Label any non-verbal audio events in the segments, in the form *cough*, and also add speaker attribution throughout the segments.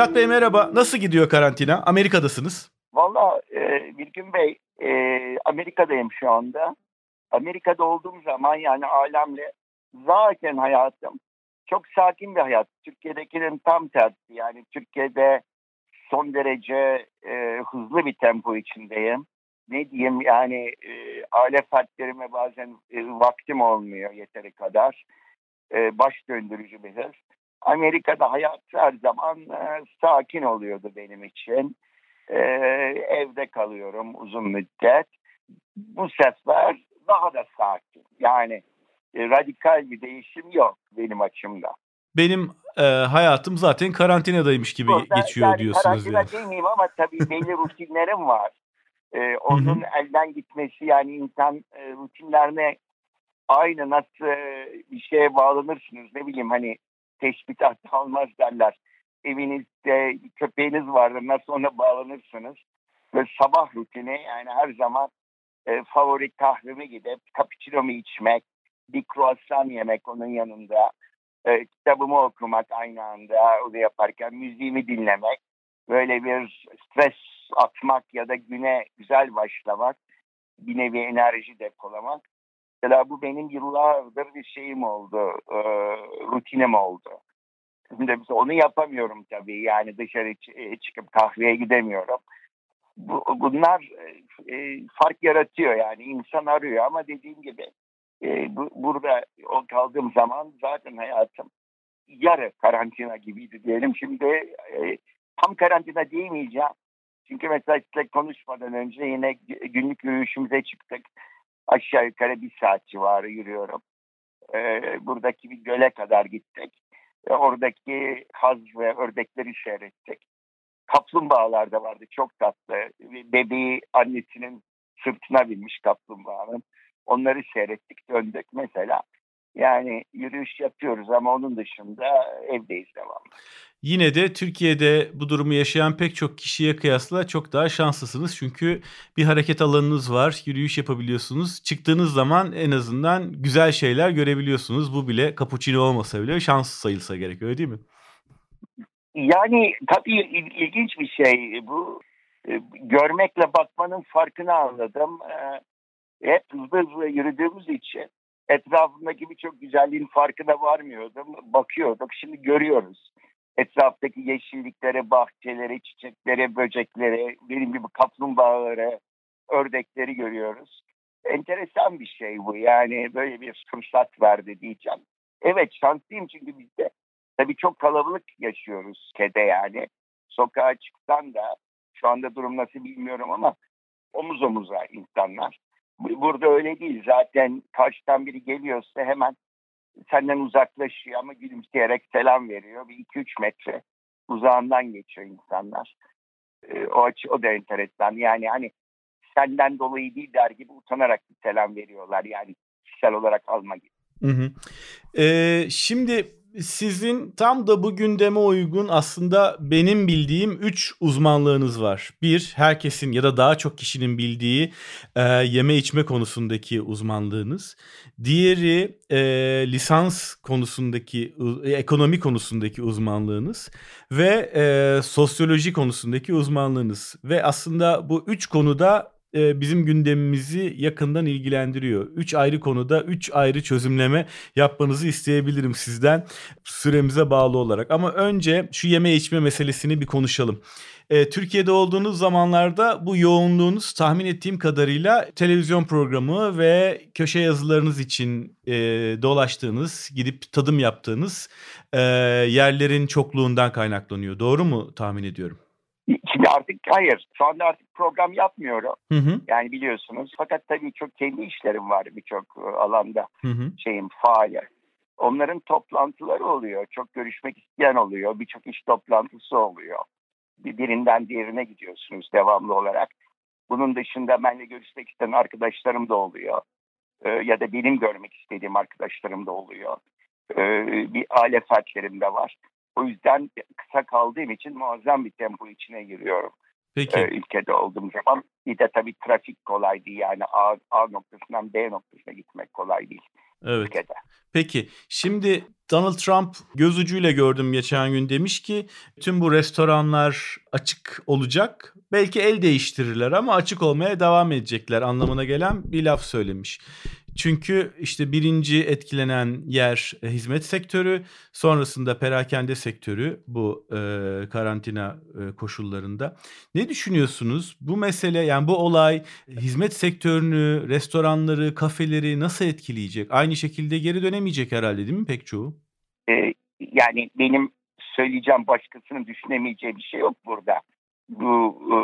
Speaker 1: Berat Bey merhaba. Nasıl gidiyor karantina? Amerika'dasınız.
Speaker 2: Valla e, Bilgin Bey e, Amerika'dayım şu anda. Amerika'da olduğum zaman yani alemle zaten hayatım çok sakin bir hayat. Türkiye'dekinin tam tersi. Yani Türkiye'de son derece e, hızlı bir tempo içindeyim. Ne diyeyim yani e, aile fertlerime bazen e, vaktim olmuyor yeteri kadar. E, baş döndürücü bir hız. Amerika'da hayat her zaman e, sakin oluyordu benim için. E, evde kalıyorum uzun müddet. Bu sefer daha da sakin. Yani e, radikal bir değişim yok benim açımdan.
Speaker 1: Benim e, hayatım zaten karantinadaymış gibi
Speaker 2: Burada,
Speaker 1: geçiyor
Speaker 2: yani
Speaker 1: diyorsunuz.
Speaker 2: Karantina
Speaker 1: Yani.
Speaker 2: demeyeyim ama tabii belli rutinlerim var. E, onun elden gitmesi yani insan e, rutinlerine aynı nasıl e, bir şeye bağlanırsınız ne bileyim hani teşbihat almaz derler. Evinizde köpeğiniz vardır nasıl ona bağlanırsınız. Ve sabah rutini yani her zaman e, favori kahvemi gidip cappuccino'mu içmek, bir croissant yemek onun yanında, e, kitabımı okumak aynı anda onu yaparken müziğimi dinlemek, böyle bir stres atmak ya da güne güzel başlamak, bir nevi enerji depolamak. Mesela bu benim yıllardır bir şeyim oldu, e, rutinim oldu. Şimdi onu yapamıyorum tabii yani dışarı ç- çıkıp kahveye gidemiyorum. Bu, bunlar e, e, fark yaratıyor yani insan arıyor ama dediğim gibi e, bu, burada o kaldığım zaman zaten hayatım yarı karantina gibiydi diyelim. Şimdi e, tam karantina diyemeyeceğim. Çünkü mesela size konuşmadan önce yine günlük yürüyüşümüze çıktık. Aşağı yukarı bir saat civarı yürüyorum. E, buradaki bir göle kadar gittik. E, oradaki haz ve ördekleri seyrettik. Kaplumbağalar da vardı çok tatlı. Bebeği annesinin sırtına binmiş kaplumbağanın. Onları seyrettik döndük mesela. Yani yürüyüş yapıyoruz ama onun dışında evdeyiz devamlı.
Speaker 1: Yine de Türkiye'de bu durumu yaşayan pek çok kişiye kıyasla çok daha şanslısınız. Çünkü bir hareket alanınız var, yürüyüş yapabiliyorsunuz. Çıktığınız zaman en azından güzel şeyler görebiliyorsunuz. Bu bile cappuccino olmasa bile şans sayılsa gerek öyle değil mi?
Speaker 2: Yani tabii il- ilginç bir şey bu. E, Görmekle bakmanın farkını anladım. E, Hep hızlı hızlı yürüdüğümüz için etrafımdaki birçok güzelliğin farkına varmıyordum. Bakıyorduk. Şimdi görüyoruz. Etraftaki yeşillikleri, bahçeleri, çiçekleri, böcekleri, benim gibi kaplumbağaları, ördekleri görüyoruz. Enteresan bir şey bu. Yani böyle bir fırsat verdi diyeceğim. Evet şanslıyım çünkü bizde tabii çok kalabalık yaşıyoruz kede yani. Sokağa çıksan da şu anda durum nasıl bilmiyorum ama omuz omuza insanlar. Bu- Burada öyle değil. Zaten karşıdan biri geliyorsa hemen senden uzaklaşıyor ama gülümseyerek selam veriyor. Bir iki üç metre uzağından geçiyor insanlar. Ee, o açı o da enteresan. Yani hani senden dolayı değil der gibi utanarak bir selam veriyorlar. Yani kişisel olarak alma gibi.
Speaker 1: Hı hı. Ee, şimdi sizin tam da bu gündeme uygun aslında benim bildiğim 3 uzmanlığınız var. Bir, herkesin ya da daha çok kişinin bildiği e, yeme içme konusundaki uzmanlığınız. Diğeri e, lisans konusundaki, e, ekonomi konusundaki uzmanlığınız ve e, sosyoloji konusundaki uzmanlığınız. Ve aslında bu üç konuda e, bizim gündemimizi yakından ilgilendiriyor. Üç ayrı konuda üç ayrı çözümleme yapmanızı isteyebilirim sizden süremize bağlı olarak. Ama önce şu yeme içme meselesini bir konuşalım. E, Türkiye'de olduğunuz zamanlarda bu yoğunluğunuz tahmin ettiğim kadarıyla televizyon programı ve köşe yazılarınız için e, dolaştığınız, gidip tadım yaptığınız e, yerlerin çokluğundan kaynaklanıyor. Doğru mu tahmin ediyorum?
Speaker 2: Şimdi artık hayır. Şu anda artık program yapmıyorum.
Speaker 1: Hı hı.
Speaker 2: Yani biliyorsunuz. Fakat tabii çok kendi işlerim var birçok e, alanda
Speaker 1: Hı hı.
Speaker 2: şeyim faal. Onların toplantıları oluyor. Çok görüşmek isteyen oluyor. Birçok iş toplantısı oluyor. Bir- Birinden diğerine gidiyorsunuz devamlı olarak. Bunun dışında benimle görüşmek isteyen arkadaşlarım da oluyor. Ee, ya da benim görmek istediğim arkadaşlarım da oluyor. Ee, bir aile fertlerim de var. O yüzden kısa kaldığım için muazzam bir tempo içine giriyorum
Speaker 1: Peki.
Speaker 2: e, ülkede olduğum zaman. Bir de tabii trafik kolay değil yani A, A noktasından B noktasına gitmek kolay değil
Speaker 1: Evet.
Speaker 2: ülkede.
Speaker 1: Peki şimdi Donald Trump göz ucuyla gördüm geçen gün demiş ki tüm bu restoranlar açık olacak. Belki el değiştirirler ama açık olmaya devam edecekler anlamına gelen bir laf söylemiş. Çünkü işte birinci etkilenen yer e, hizmet sektörü, sonrasında perakende sektörü bu e, karantina e, koşullarında. Ne düşünüyorsunuz? Bu mesele yani bu olay hizmet sektörünü, restoranları, kafeleri nasıl etkileyecek? Aynı şekilde geri dönemeyecek herhalde değil mi pek çoğu?
Speaker 2: Ee, yani benim söyleyeceğim başkasının düşünemeyeceği bir şey yok burada. Bu e,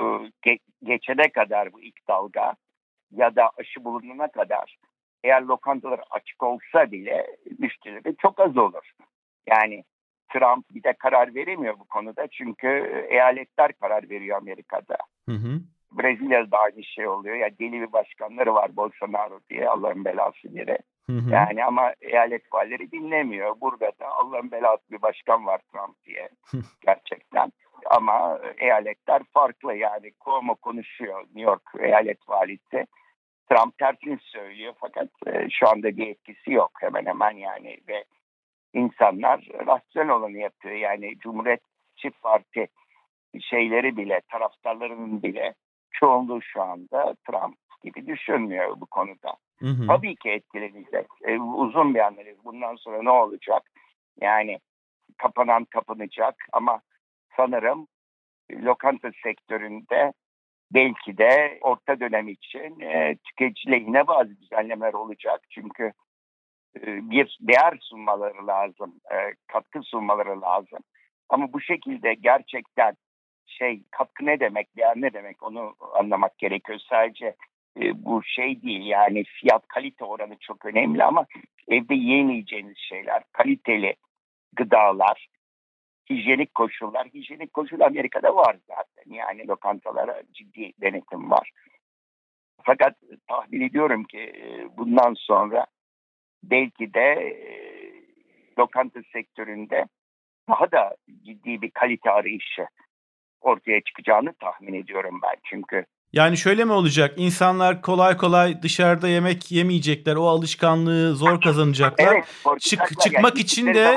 Speaker 2: ge- geçene kadar bu ilk dalga ya da aşı bulunana kadar eğer lokantalar açık olsa bile müşterileri çok az olur. Yani Trump bir de karar veremiyor bu konuda çünkü eyaletler karar veriyor Amerika'da. Hı hı. Brezilya'da da aynı şey oluyor. Ya deli bir başkanları var Bolsonaro diye Allah'ın belası biri. Hı hı. Yani ama eyalet valleri dinlemiyor. Burada da Allah'ın belası bir başkan var Trump diye gerçekten. Ama eyaletler farklı yani Cuomo konuşuyor New York eyalet valisi. Trump tersini söylüyor fakat e, şu anda bir etkisi yok hemen hemen yani ve insanlar rasyonel olanı yapıyor. Yani Cumhuriyetçi Parti şeyleri bile taraftarlarının bile çoğunluğu şu anda Trump gibi düşünmüyor bu konuda. Hı hı. Tabii ki etkilenecek. E, uzun bir analiz. Bundan sonra ne olacak? Yani kapanan kapanacak ama sanırım lokanta sektöründe belki de orta dönem için e, tüketici lehine bazı düzenlemeler olacak. Çünkü e, bir değer sunmaları lazım, e, katkı sunmaları lazım. Ama bu şekilde gerçekten şey katkı ne demek, değer ne demek onu anlamak gerekiyor. Sadece e, bu şey değil yani fiyat kalite oranı çok önemli ama evde yiyemeyeceğiniz şeyler, kaliteli gıdalar, hijyenik koşullar. Hijyenik koşul Amerika'da var zaten. Yani lokantalara ciddi denetim var. Fakat tahmin ediyorum ki e, bundan sonra belki de e, lokanta sektöründe daha da ciddi bir kalite arayışı ortaya çıkacağını tahmin ediyorum ben. Çünkü
Speaker 1: yani şöyle mi olacak? İnsanlar kolay kolay dışarıda yemek yemeyecekler. O alışkanlığı zor kazanacaklar. Evet, Çık, çıkmak yani için de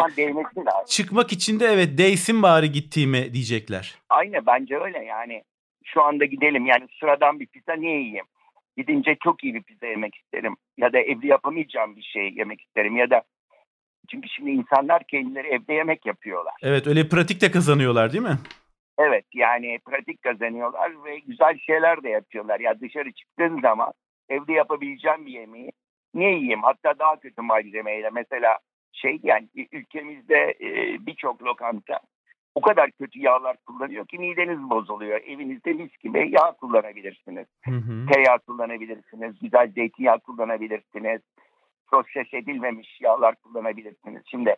Speaker 1: çıkmak için de evet değsin bari gittiğime diyecekler.
Speaker 2: Aynı bence öyle yani. Şu anda gidelim yani sıradan bir pizza niye yiyeyim? Gidince çok iyi bir pizza yemek isterim. Ya da evde yapamayacağım bir şey yemek isterim. Ya da çünkü şimdi insanlar kendileri evde yemek yapıyorlar.
Speaker 1: Evet öyle pratik de kazanıyorlar değil mi?
Speaker 2: Evet yani pratik kazanıyorlar ve güzel şeyler de yapıyorlar. Ya dışarı çıktığın zaman evde yapabileceğim bir yemeği niye yiyeyim? Hatta daha kötü malzemeyle mesela şey yani ülkemizde e, birçok lokanta o kadar kötü yağlar kullanıyor ki mideniz bozuluyor. Evinizde mis gibi yağ kullanabilirsiniz. Hı hı. Tereyağı kullanabilirsiniz. Güzel zeytinyağı kullanabilirsiniz. Proses edilmemiş yağlar kullanabilirsiniz. Şimdi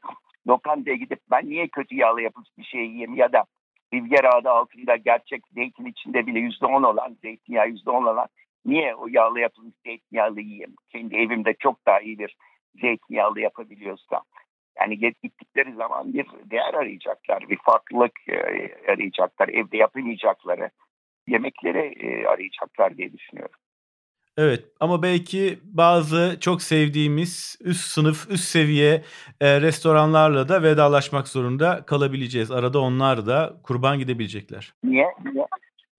Speaker 2: lokantaya gidip ben niye kötü yağlı yapılmış bir şey yiyeyim ya da Riviera adı altında gerçek zeytin içinde bile yüzde on olan, zeytinyağı yüzde on olan niye o yağlı yapılmış zeytinyağlı yiyeyim? Kendi evimde çok daha iyi bir zeytinyağlı yapabiliyorsam. Yani gittikleri zaman bir değer arayacaklar, bir farklılık e, arayacaklar, evde yapamayacakları yemekleri e, arayacaklar diye düşünüyorum.
Speaker 1: Evet ama belki bazı çok sevdiğimiz üst sınıf, üst seviye e, restoranlarla da vedalaşmak zorunda kalabileceğiz. Arada onlar da kurban gidebilecekler.
Speaker 2: Niye? Niye?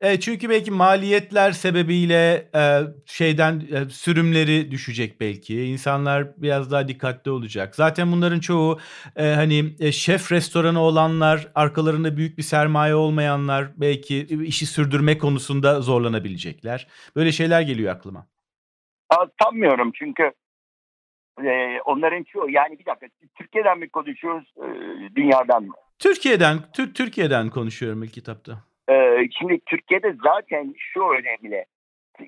Speaker 1: E, çünkü belki maliyetler sebebiyle e, şeyden e, sürümleri düşecek belki. İnsanlar biraz daha dikkatli olacak. Zaten bunların çoğu e, hani e, şef restoranı olanlar, arkalarında büyük bir sermaye olmayanlar belki işi sürdürme konusunda zorlanabilecekler. Böyle şeyler geliyor aklıma.
Speaker 2: Sanmıyorum çünkü e, onların çoğu yani bir dakika Türkiye'den mi konuşuyoruz e, dünyadan mı?
Speaker 1: Türkiye'den Türkiye'den konuşuyorum ilk kitapta.
Speaker 2: Ee, şimdi Türkiye'de zaten şu önemli.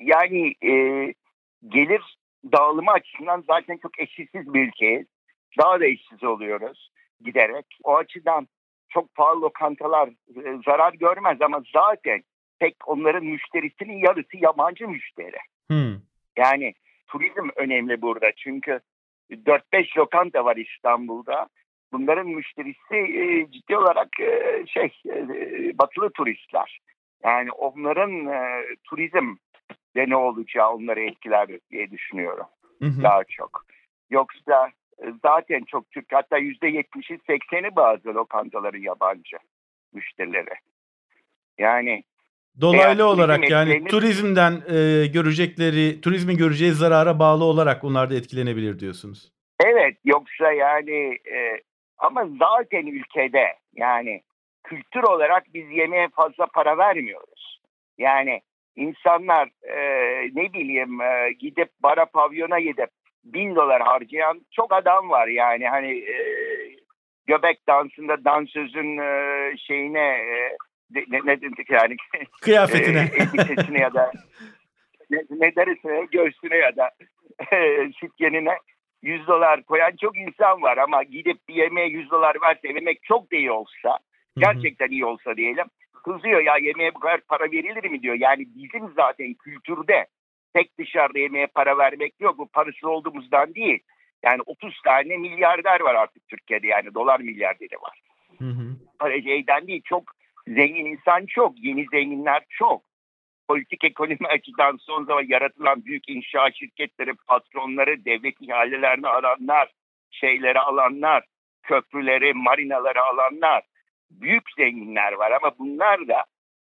Speaker 2: Yani e, gelir dağılımı açısından zaten çok eşsiz bir ülkeyiz. Daha da eşsiz oluyoruz giderek. O açıdan çok pahalı lokantalar e, zarar görmez ama zaten pek onların müşterisinin yarısı yabancı müşteri. Hmm. Yani turizm önemli burada çünkü 4-5 lokanta var İstanbul'da bunların müşterisi e, ciddi olarak e, şey e, batılı turistler. Yani onların e, turizm de ne olacağı onları etkiler diye düşünüyorum. Hı hı. Daha çok. Yoksa zaten çok Türk. Hatta yüzde yetmişi sekseni bazı lokantaların yabancı müşterileri. Yani
Speaker 1: Dolaylı olarak yani etkilenir, turizmden e, görecekleri, turizmin göreceği zarara bağlı olarak onlar da etkilenebilir diyorsunuz.
Speaker 2: Evet yoksa yani e, ama zaten ülkede yani kültür olarak biz yemeğe fazla para vermiyoruz. Yani insanlar e, ne bileyim e, gidip bara pavyona gidip bin dolar harcayan çok adam var. Yani hani e, göbek dansında dansözün e, şeyine e, ne, ne dedik yani? *laughs*
Speaker 1: Kıyafetine.
Speaker 2: E, elbisesine ya da *laughs* ne, ne derisine göğsüne ya da e, sütyenine 100 dolar koyan çok insan var ama gidip bir yemeğe 100 dolar verse yemek çok da iyi olsa gerçekten iyi olsa diyelim kızıyor ya yemeğe bu kadar para verilir mi diyor. Yani bizim zaten kültürde tek dışarıda yemeğe para vermek yok. Bu parasız olduğumuzdan değil. Yani 30 tane milyarder var artık Türkiye'de yani dolar milyarderi var. Hı hı. Şeyden değil çok zengin insan çok, yeni zenginler çok. Politik ekonomi *laughs* açıdan son zaman yaratılan büyük inşaat şirketleri, patronları, devlet ihalelerini alanlar, şeyleri alanlar, köprüleri, marinaları alanlar büyük zenginler var ama bunlar da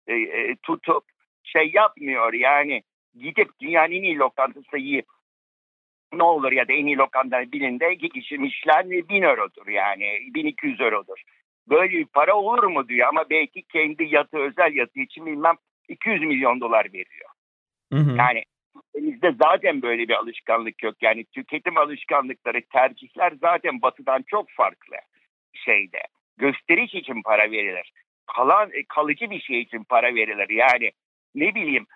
Speaker 2: e, e, tutup şey yapmıyor yani gidip dünyanın en iyi lokantası yiyip ne olur ya da en iyi lokanta birinde iki kişi Michelin bin eurodur yani 1200 eurodur. Böyle bir para olur mu diyor ama belki kendi yatı özel yatı için bilmem 200 milyon dolar veriyor. Hı hı. Yani bizde zaten böyle bir alışkanlık yok. Yani tüketim alışkanlıkları, tercihler zaten batıdan çok farklı şeyde gösteriş için para verilir. Kalan e, kalıcı bir şey için para verilir. Yani ne bileyim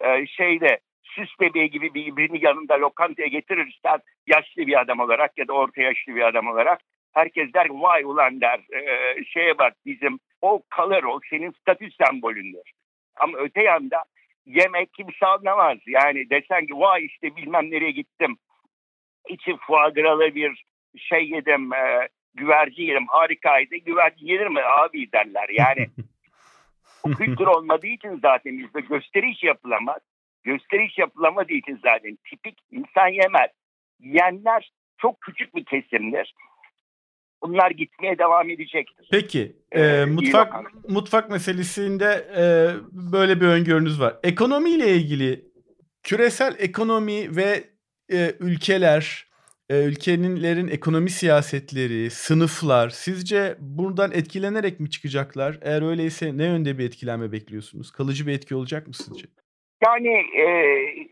Speaker 2: e, şeyde süs bebeği gibi bir birini yanında lokantaya getirirsen yaşlı bir adam olarak ya da orta yaşlı bir adam olarak herkes der vay ulan der e, şeye bak bizim o kalır o senin statü sembolündür. Ama öte yanda yemek kimse anlamaz. Yani desen ki vay işte bilmem nereye gittim. İçi fuagralı bir şey yedim, e, güvercin yerim harikaydı. Güvercin yenir mi abi derler. Yani *laughs* o kültür olmadığı için zaten bizde gösteriş yapılamaz. Gösteriş yapılamadığı için zaten tipik insan yemez. Yiyenler çok küçük bir kesimdir. Bunlar gitmeye devam edecektir.
Speaker 1: Peki, ee, e, mutfak mutfak meselesinde e, böyle bir öngörünüz var. Ekonomiyle ilgili küresel ekonomi ve e, ülkeler e, ülkelerin ekonomi siyasetleri, sınıflar sizce buradan etkilenerek mi çıkacaklar? Eğer öyleyse ne yönde bir etkilenme bekliyorsunuz? Kalıcı bir etki olacak mı sizce?
Speaker 2: Yani e,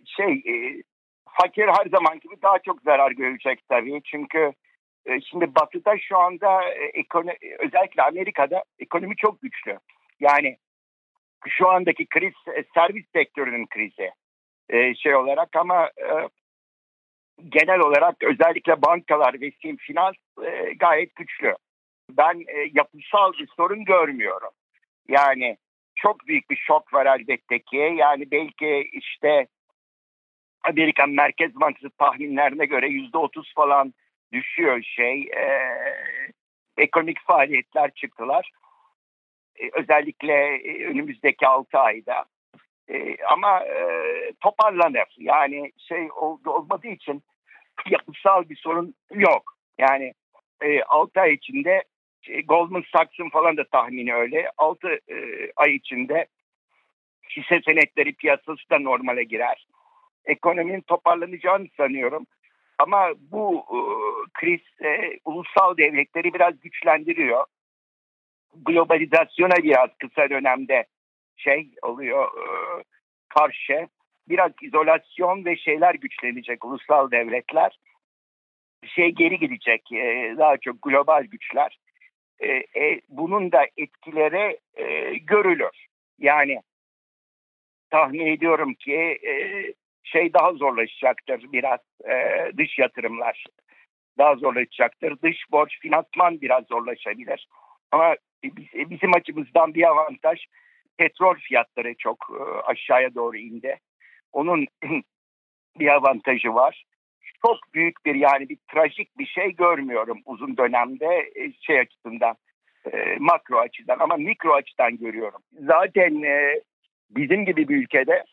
Speaker 2: şey e, fakir her zaman gibi daha çok zarar görecek tabii. Çünkü şimdi Batı'da şu anda e, özellikle Amerika'da ekonomi çok güçlü. Yani şu andaki kriz e, servis sektörünün krizi e, şey olarak ama e, genel olarak özellikle bankalar ve finans e, gayet güçlü. Ben e, yapısal bir sorun görmüyorum. Yani çok büyük bir şok var elbette ki. Yani belki işte Amerikan Merkez Bankası tahminlerine göre yüzde otuz falan düşüyor şey. E, ekonomik faaliyetler çıktılar. E, özellikle e, önümüzdeki altı ayda. E, ama e, toparlanır. Yani şey ol, olmadığı için yapısal bir sorun yok. Yani e, 6 ay içinde şey, Goldman Sachs'ın falan da tahmini öyle. 6 e, ay içinde hisse senetleri piyasası da normale girer. Ekonominin toparlanacağını sanıyorum. Ama bu e, kriz e, ulusal devletleri biraz güçlendiriyor. Globalizasyona biraz kısa dönemde şey oluyor e, karşı biraz izolasyon ve şeyler güçlenecek ulusal devletler. Şey geri gidecek e, daha çok global güçler. E, e, bunun da etkileri görülür. Yani tahmin ediyorum ki şey daha zorlaşacaktır biraz dış yatırımlar daha zorlaşacaktır. Dış borç finansman biraz zorlaşabilir. Ama bizim açımızdan bir avantaj petrol fiyatları çok aşağıya doğru indi. Onun *clears throat* bir avantajı var. Çok büyük bir yani bir trajik bir şey görmüyorum uzun dönemde e, şey açısından e, makro açıdan ama mikro açıdan görüyorum. Zaten e, bizim gibi bir ülkede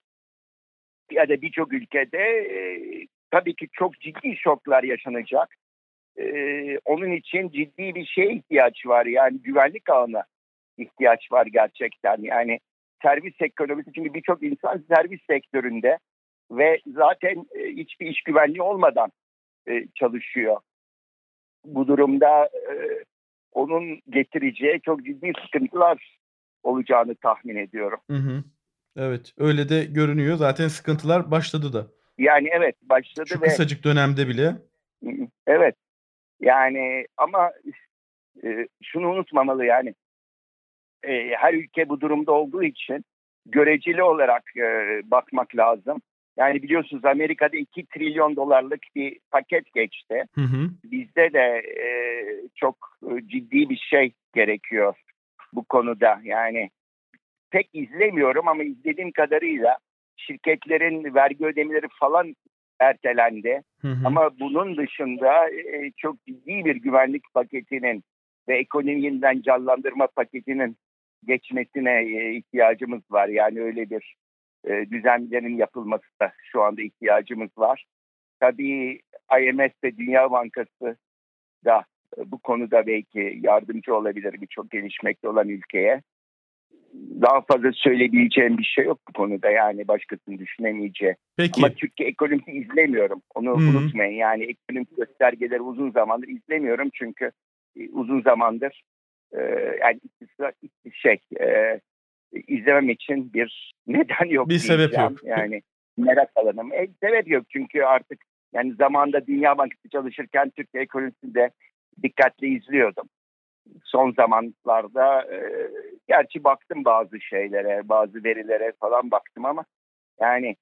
Speaker 2: ya da birçok ülkede e, tabii ki çok ciddi şoklar yaşanacak. e, onun için ciddi bir şeye ihtiyaç var. Yani güvenlik ağına ihtiyaç var gerçekten. Yani servis ekonomisi çünkü birçok insan servis sektöründe ve zaten e, hiçbir iş güvenliği olmadan e, çalışıyor. Bu durumda e, onun getireceği çok ciddi sıkıntılar olacağını tahmin ediyorum.
Speaker 1: Hı hı. Evet, öyle de görünüyor. Zaten sıkıntılar başladı da.
Speaker 2: Yani evet başladı
Speaker 1: Şu
Speaker 2: ve
Speaker 1: kısacık dönemde bile.
Speaker 2: evet yani ama e, şunu unutmamalı yani e, her ülke bu durumda olduğu için göreceli olarak e, bakmak lazım. Yani biliyorsunuz Amerika'da 2 trilyon dolarlık bir paket geçti.
Speaker 1: Hı hı.
Speaker 2: Bizde de e, çok ciddi bir şey gerekiyor bu konuda. Yani pek izlemiyorum ama izlediğim kadarıyla şirketlerin vergi ödemeleri falan ertelendi.
Speaker 1: Hı hı.
Speaker 2: Ama bunun dışında e, çok ciddi bir güvenlik paketinin ve ekonomi yeniden canlandırma paketinin geçmesine e, ihtiyacımız var. Yani öyle bir e, düzenlerin yapılması da şu anda ihtiyacımız var. Tabii IMF ve Dünya Bankası da e, bu konuda belki yardımcı olabilir birçok gelişmekte olan ülkeye. Daha fazla söyleyebileceğim bir şey yok bu konuda yani başkasının düşünemeyeceği.
Speaker 1: Peki.
Speaker 2: Ama Türkiye ekonomisi izlemiyorum. Onu
Speaker 1: Hı.
Speaker 2: unutmayın. Yani ekonomik göstergeleri uzun zamandır izlemiyorum çünkü e, uzun zamandır e, yani şey e, izlemem için bir *laughs* neden yok.
Speaker 1: Bir sebep yok.
Speaker 2: Yani merak alanım. E, sebep yok çünkü artık yani zamanda Dünya Bankası çalışırken Türkiye ekonomisini de dikkatli izliyordum. Son zamanlarda e, gerçi baktım bazı şeylere, bazı verilere falan baktım ama yani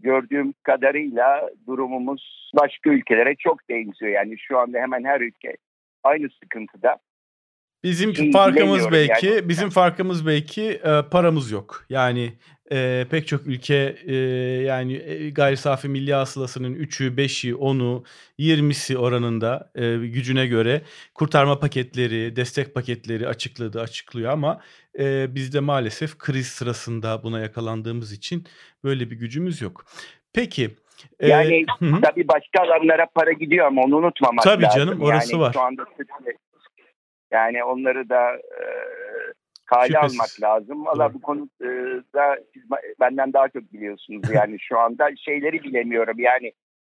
Speaker 2: gördüğüm kadarıyla durumumuz başka ülkelere çok benziyor. Yani şu anda hemen her ülke aynı sıkıntıda.
Speaker 1: Bizim
Speaker 2: Şey
Speaker 1: farkımız belki,
Speaker 2: yani.
Speaker 1: bizim farkımız belki e, paramız yok. Yani e, pek çok ülke e, yani e, gayri safi milli hasılasının 3'ü, 5'i, 10'u, 20'si oranında e, gücüne göre kurtarma paketleri, destek paketleri açıkladı, açıklıyor ama e, bizde maalesef kriz sırasında buna yakalandığımız için böyle bir gücümüz yok. Peki. e,
Speaker 2: Yani
Speaker 1: hı.
Speaker 2: tabii başka alanlara para gidiyor ama onu unutmamak
Speaker 1: Tabii
Speaker 2: lazım.
Speaker 1: canım, orası
Speaker 2: yani
Speaker 1: var.
Speaker 2: Şu anda Türkiye- yani onları da e, kale
Speaker 1: Şüphesiz.
Speaker 2: almak lazım. Valla bu konuda siz ba- benden daha çok biliyorsunuz. Yani şu anda şeyleri bilemiyorum. Yani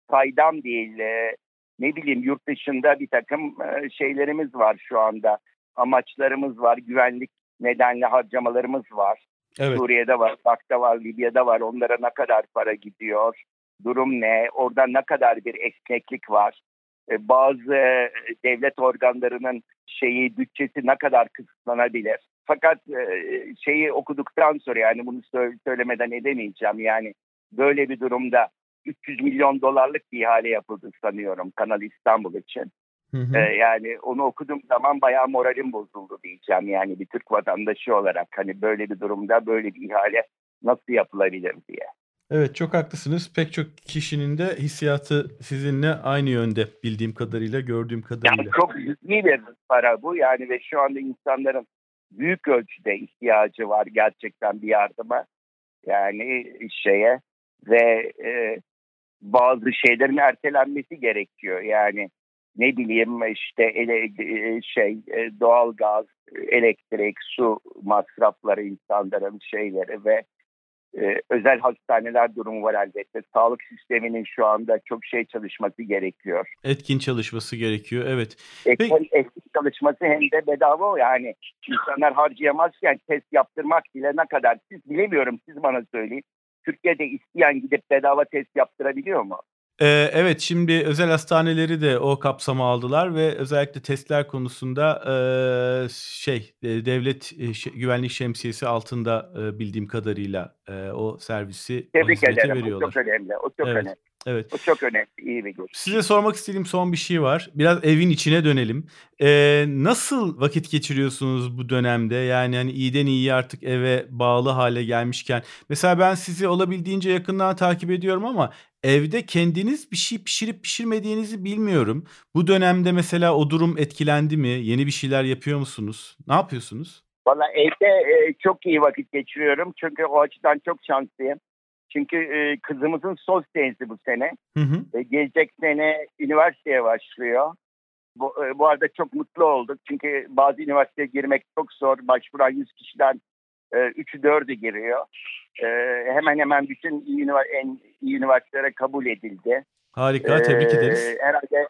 Speaker 2: faydam değil. e, ne bileyim yurt dışında bir takım e, şeylerimiz var şu anda. Amaçlarımız var. Güvenlik nedenli harcamalarımız var.
Speaker 1: Evet.
Speaker 2: Suriye'de var, Irak'ta var, Libya'da var. Onlara ne kadar para gidiyor? Durum ne? Orada ne kadar bir esneklik var? E, Bazı e, devlet organlarının şeyi bütçesi ne kadar kısıtlanabilir? Fakat e, şeyi okuduktan sonra yani bunu sö- söylemeden edemeyeceğim. Yani böyle bir durumda 300 milyon dolarlık bir ihale yapıldı sanıyorum Kanal İstanbul için.
Speaker 1: Hı hı.
Speaker 2: Ee, yani onu okuduğum zaman bayağı moralim bozuldu diyeceğim yani bir Türk vatandaşı olarak hani böyle bir durumda böyle bir ihale nasıl yapılabilir diye.
Speaker 1: Evet çok haklısınız. Pek çok kişinin de hissiyatı sizinle aynı yönde bildiğim kadarıyla, gördüğüm kadarıyla.
Speaker 2: Yani çok ciddi bir para bu yani ve şu anda insanların büyük ölçüde ihtiyacı var gerçekten bir yardıma yani şeye ve e, bazı şeylerin ertelenmesi gerekiyor yani ne bileyim işte ele, e, şey e, doğalgaz, elektrik, su masrafları insanların şeyleri ve e, özel hastaneler durumu var elbette. Sağlık sisteminin şu anda çok şey çalışması gerekiyor.
Speaker 1: Etkin çalışması gerekiyor. Evet. Peki.
Speaker 2: eski çalışması hem de bedava yani. insanlar harcayamazken test yaptırmak bile ne kadar siz bilemiyorum siz bana söyleyin. Türkiye'de isteyen gidip bedava test yaptırabiliyor mu?
Speaker 1: Ee, evet şimdi özel hastaneleri de o kapsama aldılar ve özellikle testler konusunda eee, şey e, devlet e, şe- güvenlik şemsiyesi altında e, bildiğim kadarıyla e, o servisi o
Speaker 2: Tebrik
Speaker 1: hizmeti
Speaker 2: ederim. O
Speaker 1: veriyorlar.
Speaker 2: çok önemli. O çok
Speaker 1: Evet.
Speaker 2: önemli.
Speaker 1: Evet.
Speaker 2: O çok önemli. İyi bir görüş.
Speaker 1: Size sormak istediğim son bir şey var. Biraz evin içine dönelim. Ee, nasıl vakit geçiriyorsunuz bu dönemde? Yani hani iyiden iyiye artık eve bağlı hale gelmişken. Mesela ben sizi olabildiğince yakından takip ediyorum ama evde kendiniz bir şey pişirip pişirmediğinizi bilmiyorum. Bu dönemde mesela o durum etkilendi mi? Yeni bir şeyler yapıyor musunuz? Ne yapıyorsunuz?
Speaker 2: Valla evde e, çok iyi vakit geçiriyorum. Çünkü o açıdan çok şanslıyım. Çünkü e, kızımızın son senesi bu sene.
Speaker 1: Hı hı.
Speaker 2: E, gelecek sene üniversiteye başlıyor. Bu, e, bu arada çok mutlu olduk. Çünkü bazı üniversiteye girmek çok zor. Başvuran 100 kişiden e, 3'ü 4'ü giriyor. E, hemen hemen bütün iyi, en iyi üniversitelere kabul edildi.
Speaker 1: Harika, tebrik e, ederiz.
Speaker 2: Herhalde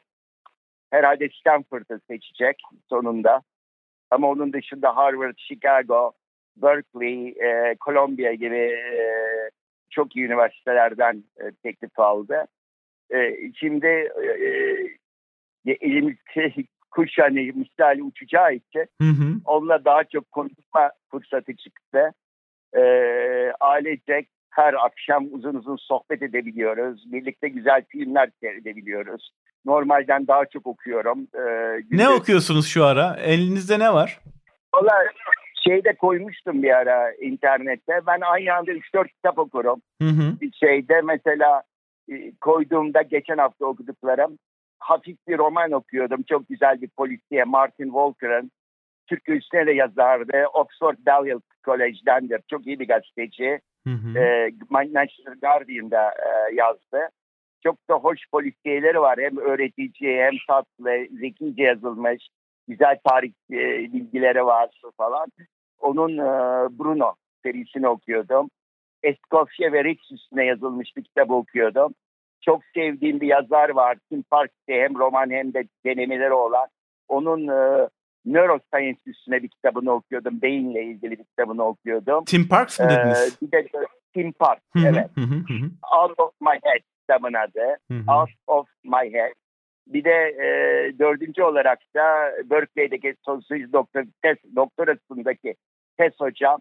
Speaker 2: herhalde Stanford'ı seçecek sonunda. Ama onun dışında Harvard, Chicago, Berkeley, e, Columbia gibi e, çok iyi üniversitelerden e, teklif aldı. E, şimdi e, *laughs* kuş hani misali uçacağı için hı hı. onunla daha çok konuşma fırsatı çıktı. E, ailecek her akşam uzun uzun sohbet edebiliyoruz. Birlikte güzel filmler seyredebiliyoruz. Normalden daha çok okuyorum.
Speaker 1: Ee, ne okuyorsunuz şu ara? Elinizde ne var?
Speaker 2: Valla şeyde koymuştum bir ara internette. Ben aynı anda 3-4 kitap okurum. Hı hı. Şeyde mesela e, koyduğumda geçen hafta okuduklarım hafif bir roman okuyordum. Çok güzel bir polisiye Martin Walker'ın. Türk üstüne de yazardı. Oxford Balliol College'dendir. Çok iyi bir gazeteci. Hı hı. E, National Guardian'da e, yazdı. Çok da hoş polisiyeleri var. Hem öğretici hem tatlı, zekice yazılmış. Güzel tarih e, bilgileri var falan. Onun e, Bruno serisini okuyordum. Escoffier ve Rex üstüne yazılmış bir kitabı okuyordum. Çok sevdiğim bir yazar var. Tim Parks'te hem roman hem de denemeleri olan. Onun e, Neuroscience üstüne bir kitabını okuyordum. Beyinle ilgili bir kitabını okuyordum.
Speaker 1: Tim Parks mı e, dediniz?
Speaker 2: Ee, bir de Tim Parks, evet. Out of My Head kitabın adı. Out of My Head. Bir de e, dördüncü olarak da Berkeley'deki sosyoloji doktor, doktorasındaki tez hocam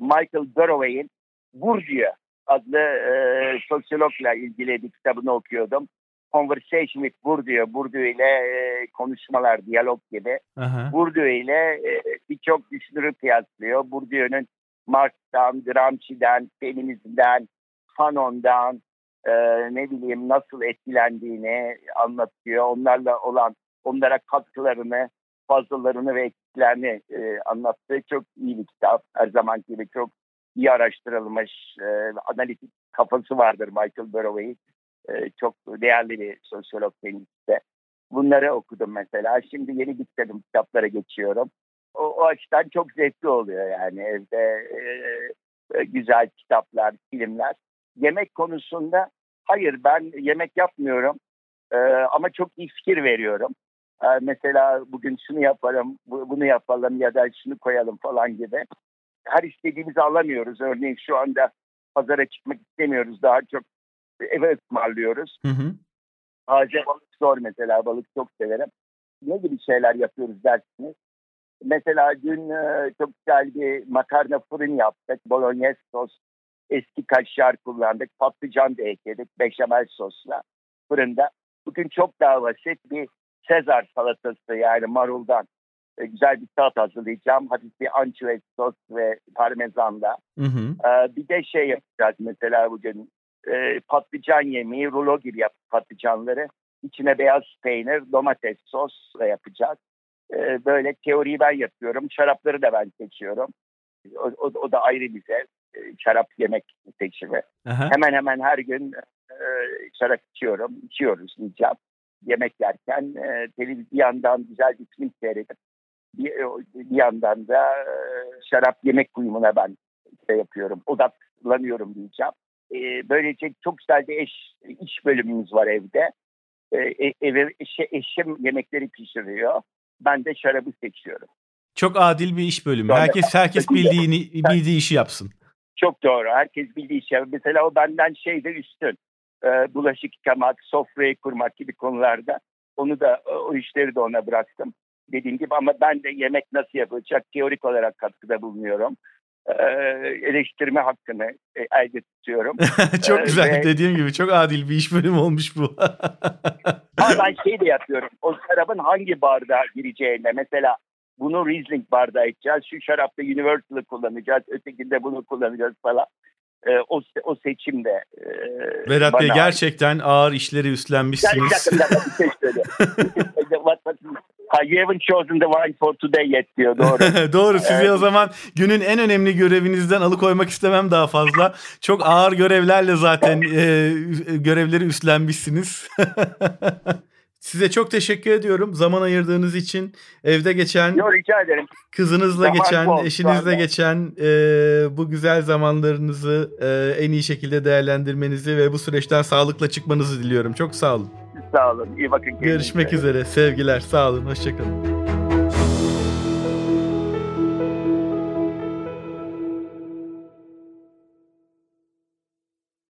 Speaker 2: Michael Burroway'in Bourdieu adlı e, sosyologla ilgili bir kitabını okuyordum. Conversation with Bourdieu, Bourdieu ile e, konuşmalar, diyalog gibi. Aha. Bourdieu ile e, birçok düşünürü kıyaslıyor. Bourdieu'nun Marx'tan, Gramsci'den, feminizmden, Fanon'dan, e, ne bileyim nasıl etkilendiğini anlatıyor. Onlarla olan, onlara katkılarını, fazlalarını ve eksiklerini e, anlattığı çok iyi bir kitap. Her zaman gibi çok iyi araştırılmış, e, analitik kafası vardır Michael Burroway. E, çok değerli bir sosyolog kendisi. Bunları okudum mesela. Şimdi yeni gittim kitaplara geçiyorum. O, o açıdan çok zevkli oluyor yani evde e, güzel kitaplar, filmler. Yemek konusunda hayır ben yemek yapmıyorum e, ama çok iyi fikir veriyorum. E, mesela bugün şunu yapalım, bunu yapalım ya da şunu koyalım falan gibi. Her istediğimizi alamıyoruz. Örneğin şu anda pazara çıkmak istemiyoruz. Daha çok eve ısmarlıyoruz. Hı hı. Taze balık zor mesela. Balık çok severim. Ne gibi şeyler yapıyoruz dersiniz? Mesela dün e, çok güzel bir makarna fırın yaptık. Bolognese sos, eski kaşar kullandık. Patlıcan da ekledik beşamel sosla fırında. Bugün çok daha basit bir Sezar salatası yani maruldan e, güzel bir salat hazırlayacağım. Hafif bir ançüez sos ve parmesanla. Hı hı. E, bir de şey yapacağız mesela bugün e, patlıcan yemeği rulo gibi yap patlıcanları. İçine beyaz peynir, domates sos yapacağız. E, böyle teoriyi ben yapıyorum. Şarapları da ben seçiyorum. O, o, o da ayrı bir zevk. E, şarap yemek seçimi. Aha. Hemen hemen her gün e, şarap içiyorum. İçiyoruz diyeceğim. Yemek yerken e, televizyon bir yandan güzel bir film seyredip bir, bir yandan da e, şarap yemek uyumuna ben şey yapıyorum. Odaklanıyorum diyeceğim. E, böylece çok güzel bir eş, iş bölümümüz var evde. E, e eve, eşe, eşim yemekleri pişiriyor. Ben de şarabı seçiyorum.
Speaker 1: Çok adil bir iş bölümü. Herkes herkes bildiğini bildiği işi yapsın.
Speaker 2: Çok doğru. Herkes bildiği işi. Mesela o benden şeyde üstün. E, bulaşık yıkamak, sofrayı kurmak gibi konularda. Onu da o işleri de ona bıraktım. Dediğim gibi ama ben de yemek nasıl yapılacak teorik olarak katkıda bulunuyorum. Ee, eleştirme hakkını e, elde tutuyorum. *laughs*
Speaker 1: çok güzel ee, dediğim gibi çok adil bir iş bölümü olmuş bu. *laughs*
Speaker 2: ama ben şey de yapıyorum. O şarabın hangi bardağa gireceğine mesela bunu Riesling bardağı içeceğiz. Şu şarapta Universal'ı kullanacağız. Ötekinde bunu kullanacağız falan. E, o, o seçimde. E,
Speaker 1: Vedat Bey gerçekten ağır işleri üstlenmişsiniz. Bir *laughs* şey
Speaker 2: you haven't chosen the wine for today yet diyor doğru. *laughs*
Speaker 1: doğru sizi evet. o zaman günün en önemli görevinizden alıkoymak istemem daha fazla. Çok ağır görevlerle zaten e, görevleri üstlenmişsiniz. *laughs* Size çok teşekkür ediyorum zaman ayırdığınız için. Evde geçen
Speaker 2: Yok rica ederim.
Speaker 1: kızınızla
Speaker 2: Zaman
Speaker 1: geçen,
Speaker 2: bol,
Speaker 1: eşinizle geçen e, bu güzel zamanlarınızı e, en iyi şekilde değerlendirmenizi ve bu süreçten sağlıkla çıkmanızı diliyorum. Çok sağ olun.
Speaker 2: Sağ olun. İyi bakın.
Speaker 1: Görüşmek üzere. Sevgiler. Sağ olun. Hoşçakalın.